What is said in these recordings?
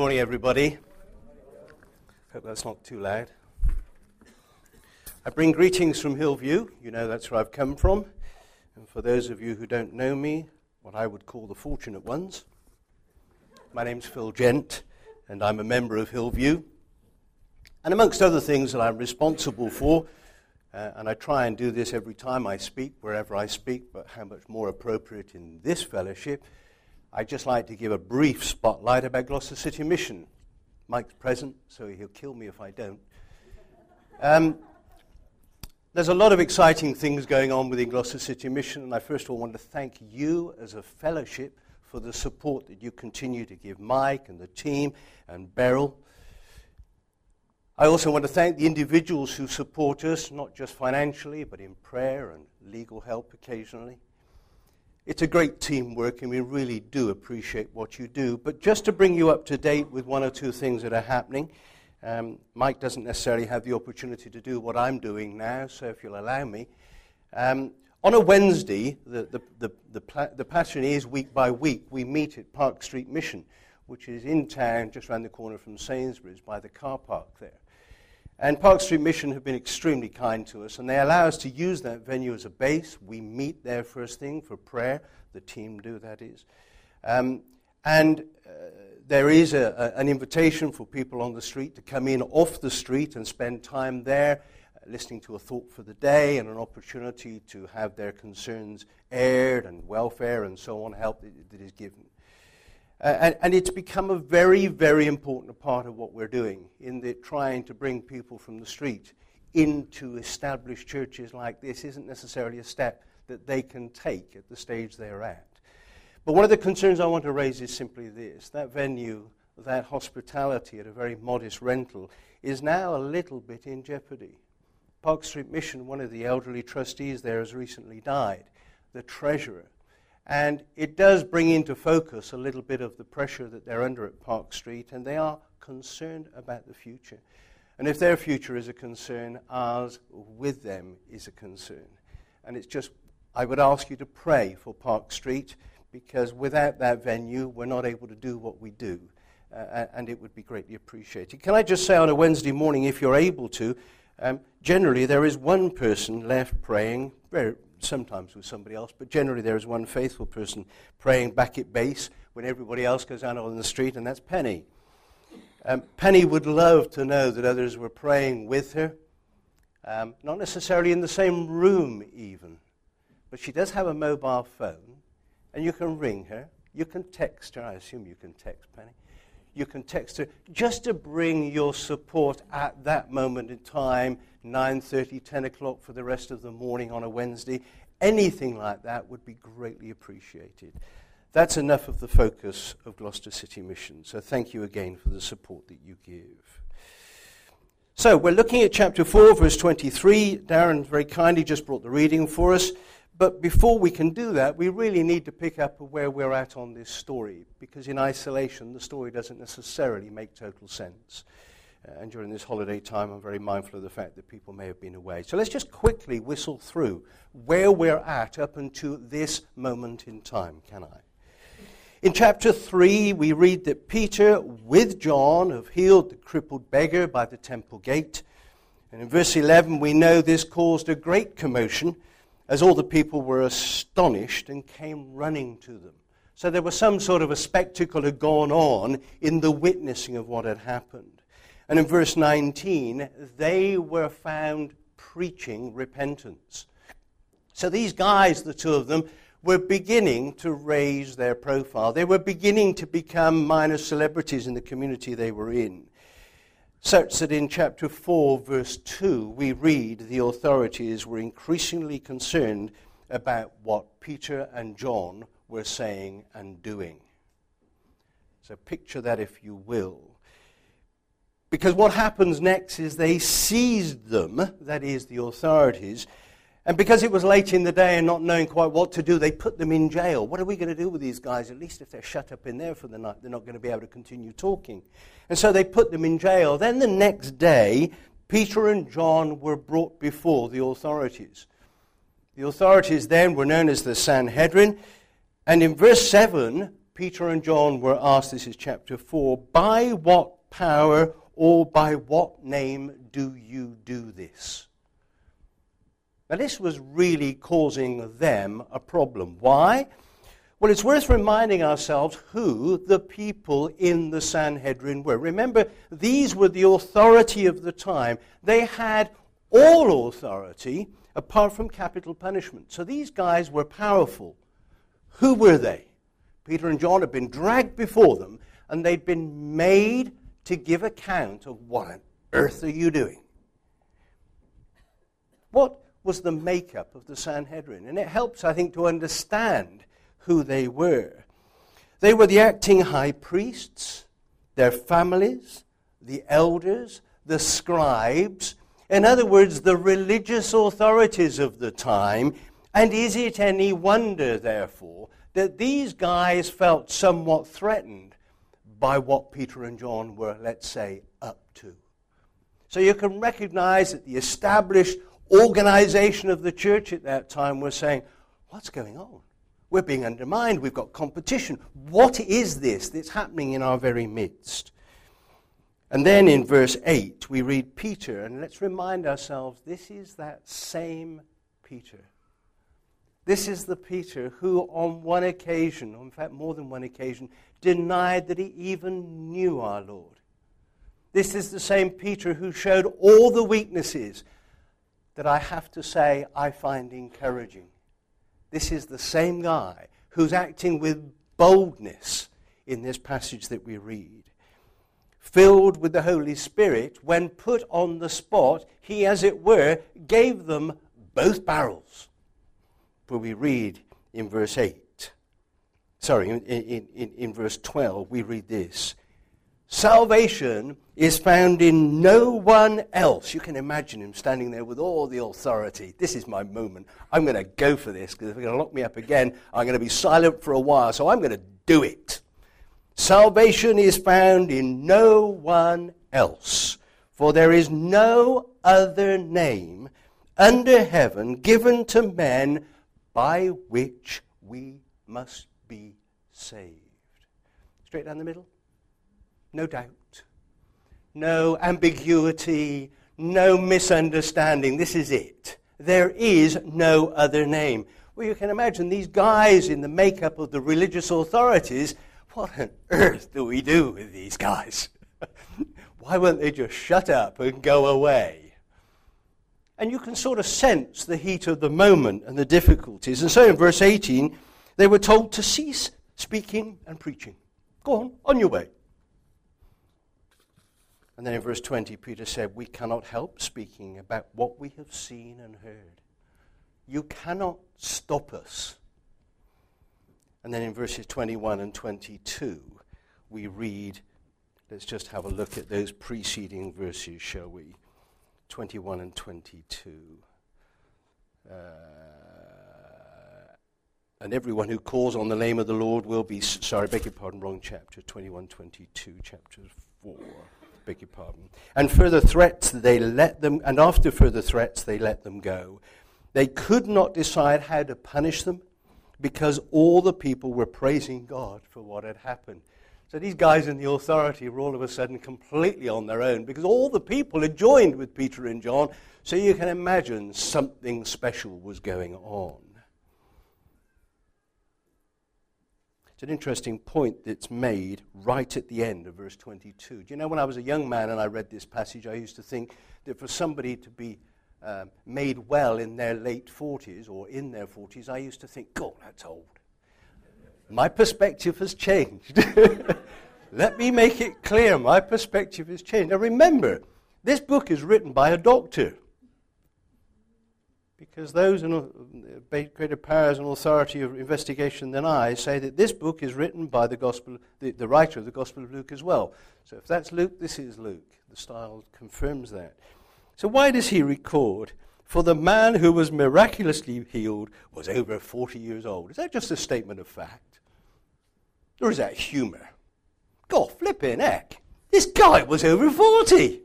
Good morning, everybody. Hope that's not too loud. I bring greetings from Hillview. You know that's where I've come from. And for those of you who don't know me, what I would call the fortunate ones, my name's Phil Gent, and I'm a member of Hillview. And amongst other things that I'm responsible for, uh, and I try and do this every time I speak, wherever I speak, but how much more appropriate in this fellowship I'd just like to give a brief spotlight about Gloucester City Mission. Mike's present, so he'll kill me if I don't. Um, there's a lot of exciting things going on within Gloucester City Mission, and I first of all want to thank you as a fellowship for the support that you continue to give Mike and the team and Beryl. I also want to thank the individuals who support us, not just financially, but in prayer and legal help occasionally. It's a great teamwork, and we really do appreciate what you do. But just to bring you up to date with one or two things that are happening, um, Mike doesn't necessarily have the opportunity to do what I'm doing now, so if you'll allow me. Um, on a Wednesday, the, the, the, the, the pattern is week by week, we meet at Park Street Mission, which is in town just around the corner from Sainsbury's by the car park there. And Park Street Mission have been extremely kind to us, and they allow us to use that venue as a base. We meet there first thing for prayer. The team do, that is. Um, and uh, there is a, a, an invitation for people on the street to come in off the street and spend time there, uh, listening to a thought for the day and an opportunity to have their concerns aired and welfare and so on help that, that is given. Uh, and, and, it's become a very, very important part of what we're doing in the trying to bring people from the street into established churches like this isn't necessarily a step that they can take at the stage they're at. But one of the concerns I want to raise is simply this that venue, that hospitality at a very modest rental, is now a little bit in jeopardy. Park Street Mission, one of the elderly trustees there, has recently died. The treasurer and it does bring into focus a little bit of the pressure that they're under at Park Street, and they are concerned about the future. And if their future is a concern, ours with them is a concern. And it's just, I would ask you to pray for Park Street, because without that venue, we're not able to do what we do. Uh, and it would be greatly appreciated. Can I just say on a Wednesday morning, if you're able to, um, generally there is one person left praying, very, sometimes with somebody else, but generally there is one faithful person praying back at base when everybody else goes out on the street, and that's Penny. Um, Penny would love to know that others were praying with her, um, not necessarily in the same room even, but she does have a mobile phone, and you can ring her. You can text her. I assume you can text Penny. You can text her just to bring your support at that moment in time 9.30, 10 o'clock for the rest of the morning on a Wednesday. Anything like that would be greatly appreciated. That's enough of the focus of Gloucester City Mission. So thank you again for the support that you give. So we're looking at chapter 4, verse 23. Darren very kindly just brought the reading for us. But before we can do that, we really need to pick up where we're at on this story, because in isolation, the story doesn't necessarily make total sense. Uh, and during this holiday time, I'm very mindful of the fact that people may have been away. So let's just quickly whistle through where we're at up until this moment in time, can I? In chapter 3, we read that Peter, with John, have healed the crippled beggar by the temple gate. And in verse 11, we know this caused a great commotion as all the people were astonished and came running to them. So there was some sort of a spectacle had gone on in the witnessing of what had happened. And in verse 19, they were found preaching repentance. So these guys, the two of them, were beginning to raise their profile. They were beginning to become minor celebrities in the community they were in. Such that in chapter 4, verse 2, we read the authorities were increasingly concerned about what Peter and John were saying and doing. So picture that, if you will. Because what happens next is they seized them, that is, the authorities, and because it was late in the day and not knowing quite what to do, they put them in jail. What are we going to do with these guys? At least if they're shut up in there for the night, they're not going to be able to continue talking. And so they put them in jail. Then the next day, Peter and John were brought before the authorities. The authorities then were known as the Sanhedrin. And in verse 7, Peter and John were asked, this is chapter 4, by what power or by what name do you do this? Now, this was really causing them a problem. Why? Well, it's worth reminding ourselves who the people in the Sanhedrin were. Remember, these were the authority of the time. They had all authority apart from capital punishment. So these guys were powerful. Who were they? Peter and John had been dragged before them, and they'd been made to give account of what on earth are you doing? What was the makeup of the Sanhedrin. And it helps, I think, to understand who they were. They were the acting high priests, their families, the elders, the scribes, in other words, the religious authorities of the time. And is it any wonder, therefore, that these guys felt somewhat threatened by what Peter and John were, let's say, up to? So you can recognize that the established organization of the church at that time was saying, What's going on? We're being undermined. We've got competition. What is this that's happening in our very midst? And then in verse 8, we read Peter, and let's remind ourselves this is that same Peter. This is the Peter who, on one occasion, in fact more than one occasion, denied that he even knew our Lord. This is the same Peter who showed all the weaknesses that I have to say I find encouraging. This is the same guy who's acting with boldness in this passage that we read. Filled with the Holy Spirit, when put on the spot, he, as it were, gave them both barrels. For we read in verse 8, sorry, in, in, in, in verse 12, we read this Salvation is found in no one else. You can imagine him standing there with all the authority. This is my moment. I'm going to go for this because if they're going to lock me up again, I'm going to be silent for a while, so I'm going to do it. Salvation is found in no one else, for there is no other name under heaven given to men by which we must be saved. Straight down the middle no doubt, no ambiguity, no misunderstanding. This is it. There is no other name. Well, you can imagine these guys in the makeup of the religious authorities. What on earth do we do with these guys? Why won't they just shut up and go away? And you can sort of sense the heat of the moment and the difficulties. And so in verse 18, they were told to cease speaking and preaching. Go on, on your way. And then in verse 20, Peter said, We cannot help speaking about what we have seen and heard. You cannot stop us. And then in verses 21 and 22, we read, let's just have a look at those preceding verses, shall we? 21 and 22. Uh, and everyone who calls on the name of the Lord will be, sorry, beg your pardon, wrong chapter, 21, 22, chapter 4 beg your pardon. And further threats, they let them, and after further threats, they let them go. They could not decide how to punish them because all the people were praising God for what had happened. So these guys in the authority were all of a sudden completely on their own because all the people had joined with Peter and John. So you can imagine something special was going on. It's an interesting point that's made right at the end of verse 22. Do you know, when I was a young man and I read this passage, I used to think that for somebody to be um, made well in their late 40s or in their 40s, I used to think, God, that's old. My perspective has changed. Let me make it clear my perspective has changed. Now remember, this book is written by a doctor because those in greater powers and authority of investigation than I say that this book is written by the gospel, the, the writer of the Gospel of Luke as well. So if that's Luke, this is Luke. The style confirms that. So why does he record? For the man who was miraculously healed was over 40 years old. Is that just a statement of fact? Or is that humor? God flipping heck. This guy was over 40.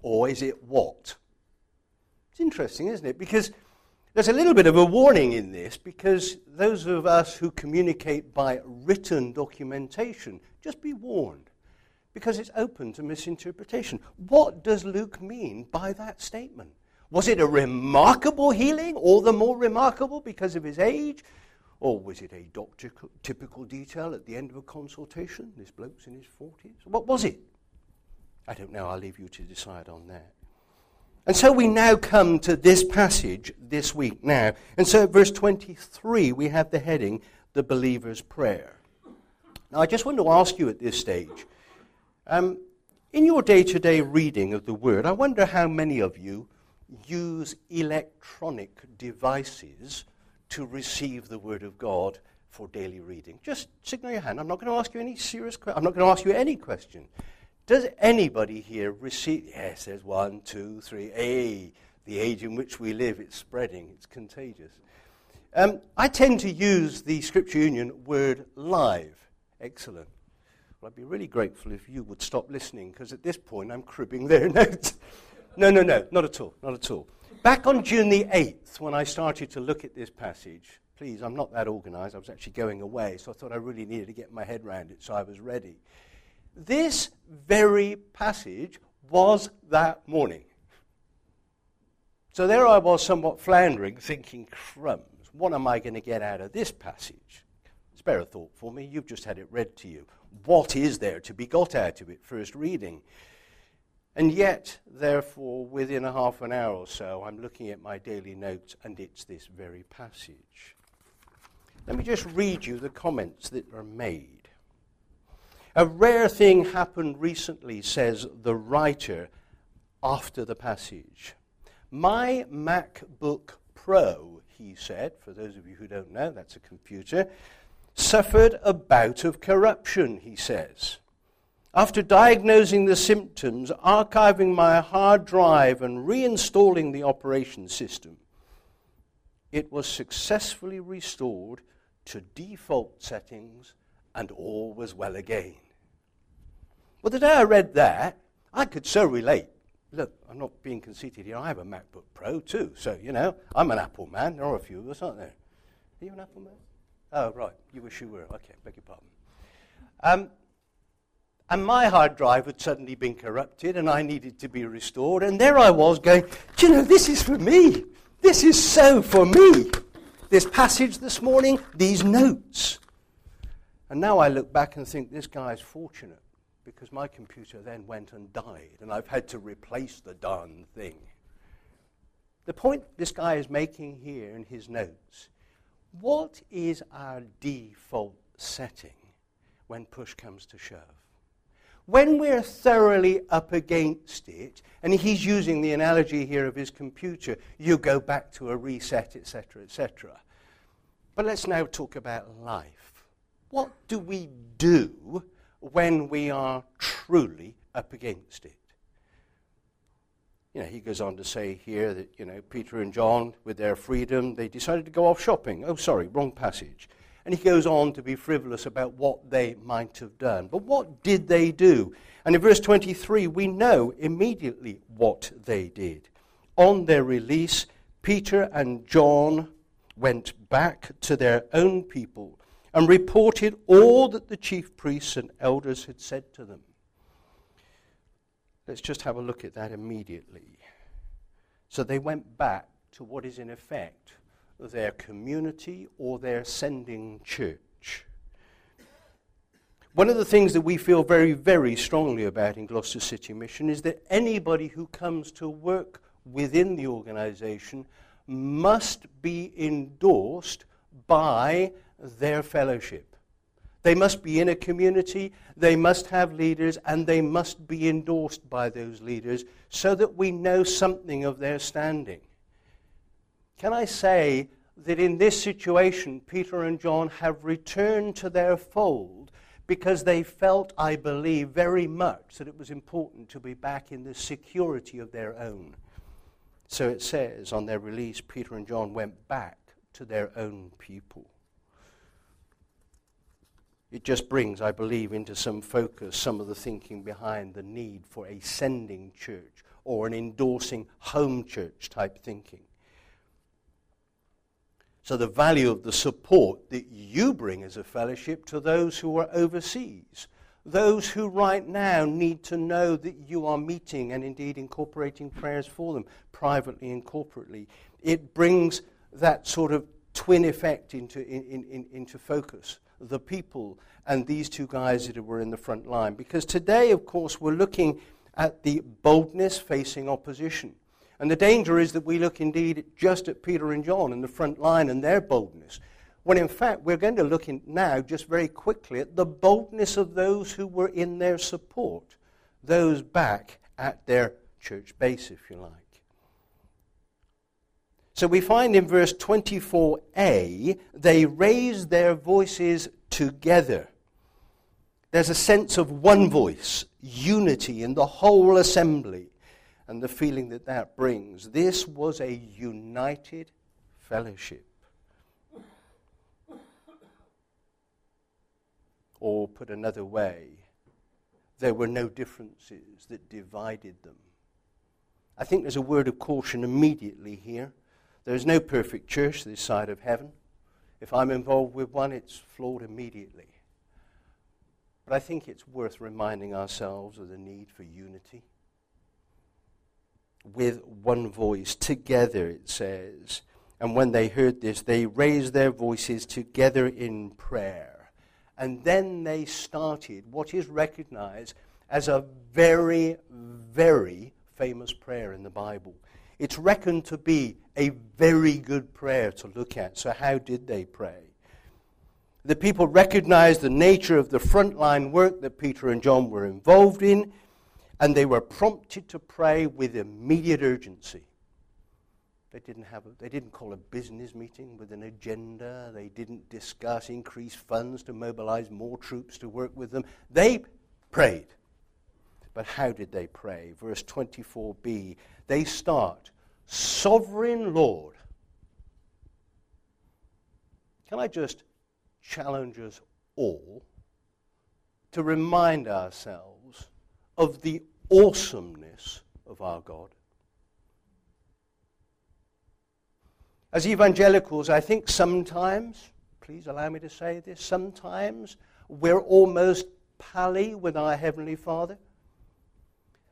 Or is it what? It's interesting, isn't it? Because There's a little bit of a warning in this because those of us who communicate by written documentation, just be warned because it's open to misinterpretation. What does Luke mean by that statement? Was it a remarkable healing, all the more remarkable because of his age? Or was it a doctor typical detail at the end of a consultation? This bloke's in his 40s? What was it? I don't know. I'll leave you to decide on that. And so we now come to this passage this week now. And so at verse 23, we have the heading, The Believer's Prayer. Now, I just want to ask you at this stage um, in your day to day reading of the Word, I wonder how many of you use electronic devices to receive the Word of God for daily reading. Just signal your hand. I'm not going to ask you any serious questions. I'm not going to ask you any question. Does anybody here receive? Yes, there's one, two, three. A, the age in which we live, it's spreading, it's contagious. Um, I tend to use the Scripture Union word live. Excellent. Well, I'd be really grateful if you would stop listening, because at this point I'm cribbing their notes. no, no, no, not at all, not at all. Back on June the 8th, when I started to look at this passage, please, I'm not that organized. I was actually going away, so I thought I really needed to get my head around it, so I was ready. This very passage was that morning. So there I was, somewhat floundering, thinking, crumbs, what am I going to get out of this passage? Spare a thought for me. You've just had it read to you. What is there to be got out of it, first reading? And yet, therefore, within a half an hour or so, I'm looking at my daily notes, and it's this very passage. Let me just read you the comments that are made. A rare thing happened recently, says the writer after the passage. My MacBook Pro, he said, for those of you who don't know, that's a computer, suffered a bout of corruption, he says. After diagnosing the symptoms, archiving my hard drive, and reinstalling the operation system, it was successfully restored to default settings and all was well again. Well, the day I read that, I could so relate. Look, I'm not being conceited here. I have a MacBook Pro too, so, you know, I'm an Apple man. There are a few of us, aren't there? Are you an Apple man? Oh, right. You wish you were. Okay, beg your pardon. Um, and my hard drive had suddenly been corrupted and I needed to be restored. And there I was going, Do you know, this is for me. This is so for me. This passage this morning, these notes. And now I look back and think, this guy is fortunate because my computer then went and died, and I've had to replace the darn thing. The point this guy is making here in his notes what is our default setting when push comes to shove? When we're thoroughly up against it, and he's using the analogy here of his computer, you go back to a reset, etc., etc. But let's now talk about life. What do we do when we are truly up against it. You know, he goes on to say here that, you know, Peter and John, with their freedom, they decided to go off shopping. Oh, sorry, wrong passage. And he goes on to be frivolous about what they might have done. But what did they do? And in verse 23, we know immediately what they did. On their release, Peter and John went back to their own people and reported all that the chief priests and elders had said to them. Let's just have a look at that immediately. So they went back to what is in effect their community or their sending church. One of the things that we feel very, very strongly about in Gloucester City Mission is that anybody who comes to work within the organization must be endorsed by their fellowship. They must be in a community, they must have leaders, and they must be endorsed by those leaders so that we know something of their standing. Can I say that in this situation, Peter and John have returned to their fold because they felt, I believe, very much that it was important to be back in the security of their own. So it says on their release, Peter and John went back to their own people. It just brings, I believe, into some focus some of the thinking behind the need for a sending church or an endorsing home church type thinking. So, the value of the support that you bring as a fellowship to those who are overseas, those who right now need to know that you are meeting and indeed incorporating prayers for them, privately and corporately. It brings that sort of twin effect into, in, in, into focus the people and these two guys that were in the front line. Because today, of course, we're looking at the boldness facing opposition. And the danger is that we look indeed just at Peter and John in the front line and their boldness. When in fact, we're going to look now just very quickly at the boldness of those who were in their support, those back at their church base, if you like. So we find in verse 24a, they raise their voices together. There's a sense of one voice, unity in the whole assembly, and the feeling that that brings. This was a united fellowship. Or, put another way, there were no differences that divided them. I think there's a word of caution immediately here. There's no perfect church this side of heaven. If I'm involved with one, it's flawed immediately. But I think it's worth reminding ourselves of the need for unity. With one voice, together, it says. And when they heard this, they raised their voices together in prayer. And then they started what is recognized as a very, very famous prayer in the Bible. It's reckoned to be a very good prayer to look at. So, how did they pray? The people recognized the nature of the frontline work that Peter and John were involved in, and they were prompted to pray with immediate urgency. They didn't, have a, they didn't call a business meeting with an agenda. They didn't discuss increased funds to mobilize more troops to work with them. They prayed. But how did they pray? Verse 24b they start, Sovereign Lord. Can I just challenge us all to remind ourselves of the awesomeness of our God? As evangelicals, I think sometimes, please allow me to say this, sometimes we're almost pally with our Heavenly Father.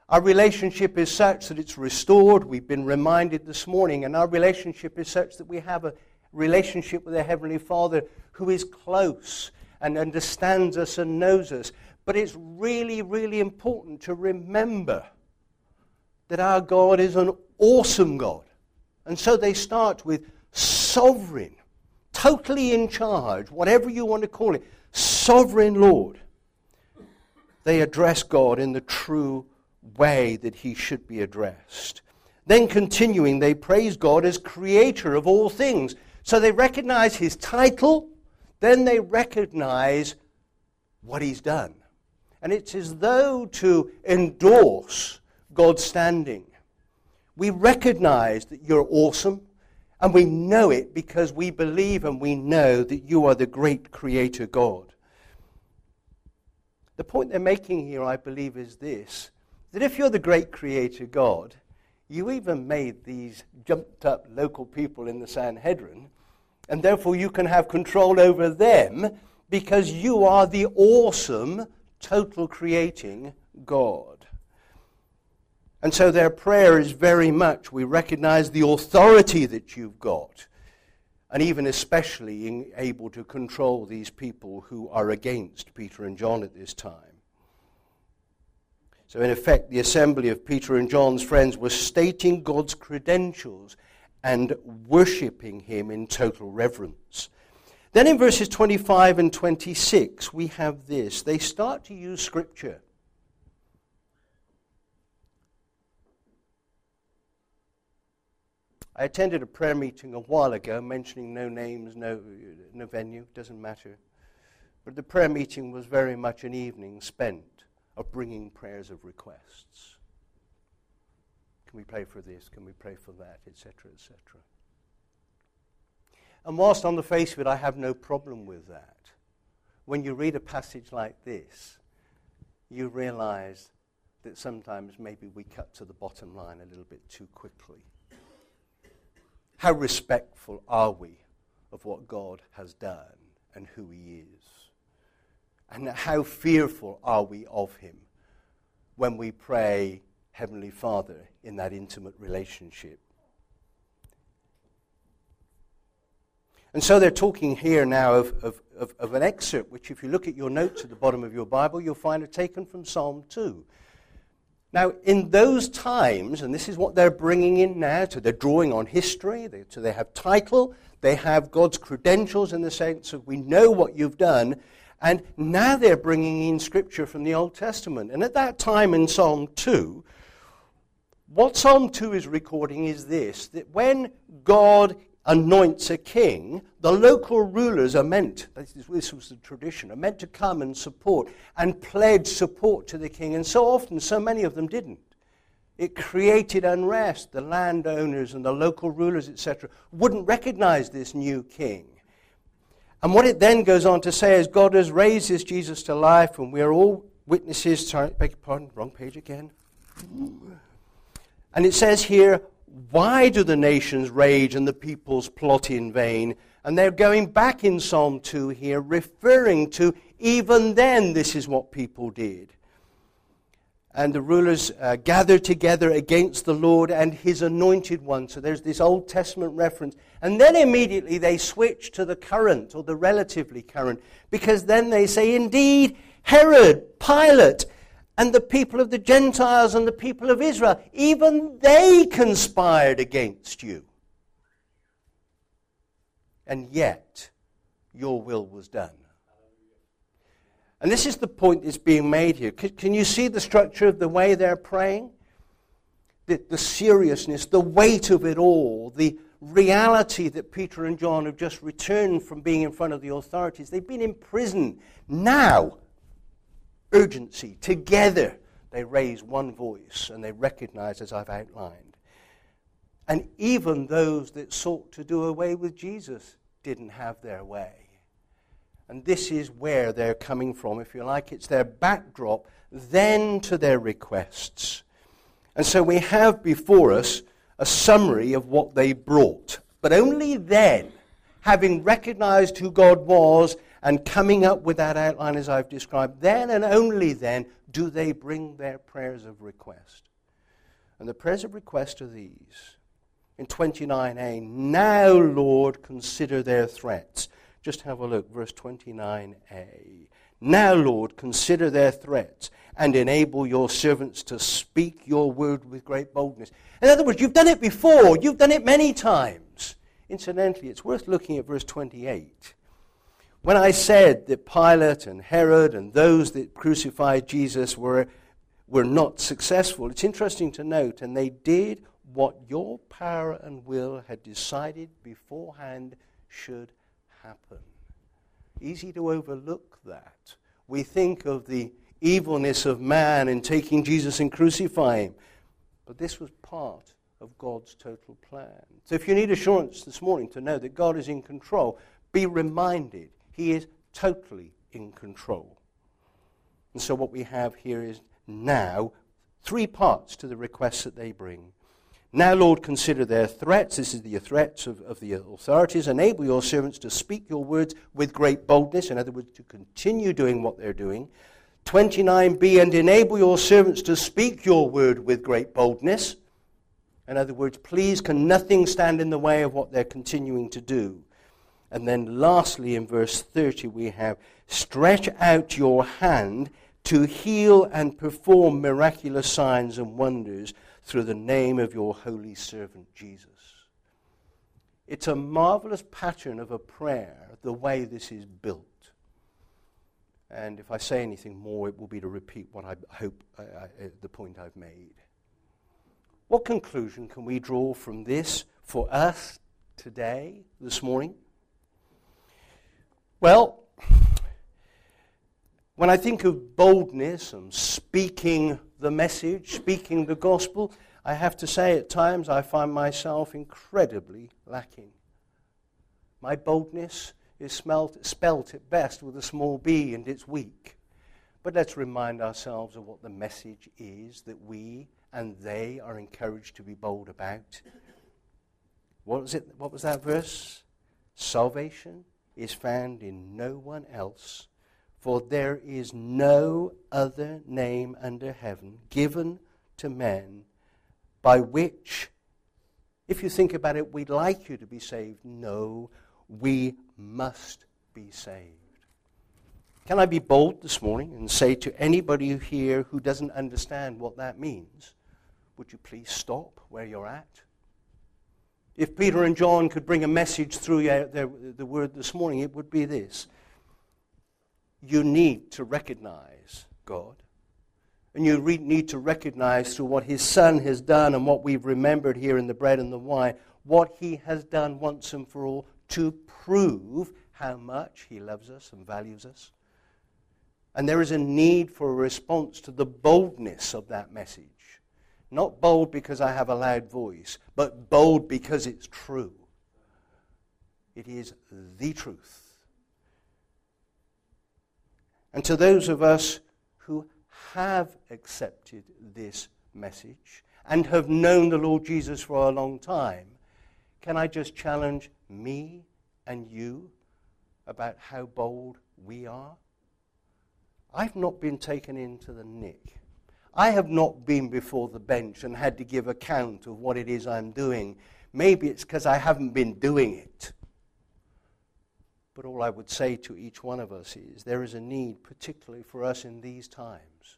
Our relationship is such that it's restored. We've been reminded this morning, and our relationship is such that we have a relationship with our Heavenly Father who is close and understands us and knows us. But it's really, really important to remember that our God is an awesome God. And so they start with sovereign, totally in charge, whatever you want to call it, sovereign Lord. They address God in the true way that he should be addressed. Then, continuing, they praise God as creator of all things. So they recognize his title, then they recognize what he's done. And it's as though to endorse God's standing. We recognize that you're awesome, and we know it because we believe and we know that you are the great creator God. The point they're making here, I believe, is this that if you're the great creator God, you even made these jumped up local people in the Sanhedrin, and therefore you can have control over them because you are the awesome, total creating God. And so their prayer is very much we recognize the authority that you've got, and even especially able to control these people who are against Peter and John at this time. So, in effect, the assembly of Peter and John's friends was stating God's credentials and worshipping him in total reverence. Then in verses 25 and 26, we have this. They start to use Scripture. I attended a prayer meeting a while ago, mentioning no names, no, no venue, doesn't matter. But the prayer meeting was very much an evening spent of bringing prayers of requests. Can we pray for this? Can we pray for that? Etc., etc. And whilst on the face of it, I have no problem with that, when you read a passage like this, you realize that sometimes maybe we cut to the bottom line a little bit too quickly. How respectful are we of what God has done and who He is. And how fearful are we of Him when we pray, Heavenly Father, in that intimate relationship. And so they're talking here now of, of, of, of, an excerpt, which, if you look at your notes at the bottom of your Bible, you'll find it taken from Psalm 2. Now, in those times, and this is what they're bringing in now, so they're drawing on history, they, so they have title, they have God's credentials in the sense of we know what you've done, and now they're bringing in scripture from the Old Testament. And at that time in Psalm 2, what Psalm 2 is recording is this that when God anoints a king, the local rulers are meant, this was the tradition, are meant to come and support and pledge support to the king. And so often, so many of them didn't. It created unrest. The landowners and the local rulers, etc., wouldn't recognize this new king. And what it then goes on to say is God has raised this Jesus to life, and we are all witnesses. Sorry, beg your pardon, wrong page again. And it says here, why do the nations rage and the peoples plot in vain? And they're going back in Psalm 2 here, referring to even then this is what people did. And the rulers uh, gathered together against the Lord and his anointed one. So there's this Old Testament reference. And then immediately they switch to the current or the relatively current, because then they say, indeed, Herod, Pilate, and the people of the Gentiles and the people of Israel, even they conspired against you. And yet, your will was done. And this is the point that's being made here. Can, can you see the structure of the way they're praying? The, the seriousness, the weight of it all, the reality that Peter and John have just returned from being in front of the authorities. They've been in prison. Now, urgency. Together, they raise one voice and they recognize, as I've outlined. And even those that sought to do away with Jesus didn't have their way. And this is where they're coming from, if you like. It's their backdrop, then to their requests. And so we have before us a summary of what they brought. But only then, having recognized who God was and coming up with that outline as I've described, then and only then do they bring their prayers of request. And the prayers of request are these. In 29a, now, Lord, consider their threats. Just have a look, verse 29a. Now, Lord, consider their threats and enable your servants to speak your word with great boldness. In other words, you've done it before, you've done it many times. Incidentally, it's worth looking at verse 28. When I said that Pilate and Herod and those that crucified Jesus were, were not successful, it's interesting to note, and they did what your power and will had decided beforehand should happen. Easy to overlook that. We think of the evilness of man in taking Jesus and crucifying him, but this was part of God's total plan. So if you need assurance this morning to know that God is in control, be reminded he is totally in control. And so, what we have here is now three parts to the requests that they bring. Now, Lord, consider their threats. This is the threats of, of the authorities. Enable your servants to speak your words with great boldness. In other words, to continue doing what they're doing. 29b, and enable your servants to speak your word with great boldness. In other words, please, can nothing stand in the way of what they're continuing to do? And then lastly, in verse 30, we have stretch out your hand to heal and perform miraculous signs and wonders through the name of your holy servant Jesus. It's a marvelous pattern of a prayer, the way this is built. And if I say anything more, it will be to repeat what I hope uh, uh, the point I've made. What conclusion can we draw from this for us today, this morning? Well, when I think of boldness and speaking the message, speaking the gospel, I have to say at times I find myself incredibly lacking. My boldness is smelt, spelt at best with a small b and it's weak. But let's remind ourselves of what the message is that we and they are encouraged to be bold about. What was it? What was that verse? Salvation is found in no one else, for there is no other name under heaven given to men by which, if you think about it, we'd like you to be saved. No, we must be saved. Can I be bold this morning and say to anybody here who doesn't understand what that means, would you please stop where you're at? If Peter and John could bring a message through the, word this morning, it would be this. You need to recognize God. And you re- need to recognize through what his son has done and what we've remembered here in the bread and the wine, what he has done once and for all to prove how much he loves us and values us. And there is a need for a response to the boldness of that message. Not bold because I have a loud voice, but bold because it's true. It is the truth. And to those of us who have accepted this message and have known the Lord Jesus for a long time, can I just challenge me and you about how bold we are? I've not been taken into the nick. I have not been before the bench and had to give account of what it is I'm doing. Maybe it's because I haven't been doing it. But all I would say to each one of us is there is a need, particularly for us in these times,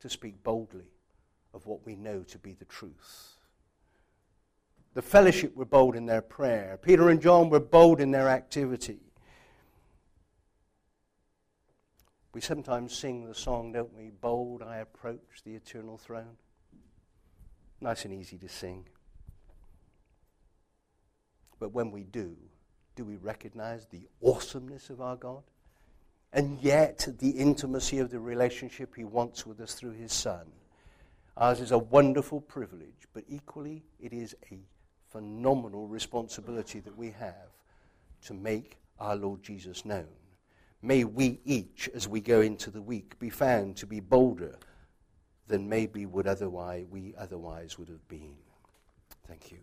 to speak boldly of what we know to be the truth. The fellowship were bold in their prayer. Peter and John were bold in their activity. We sometimes sing the song, don't we? Bold I approach the eternal throne. Nice and easy to sing. But when we do, do we recognize the awesomeness of our God? And yet, the intimacy of the relationship He wants with us through His Son. Ours is a wonderful privilege, but equally, it is a phenomenal responsibility that we have to make our Lord Jesus known. May we each, as we go into the week, be found to be bolder than maybe would otherwise we otherwise would have been. Thank you.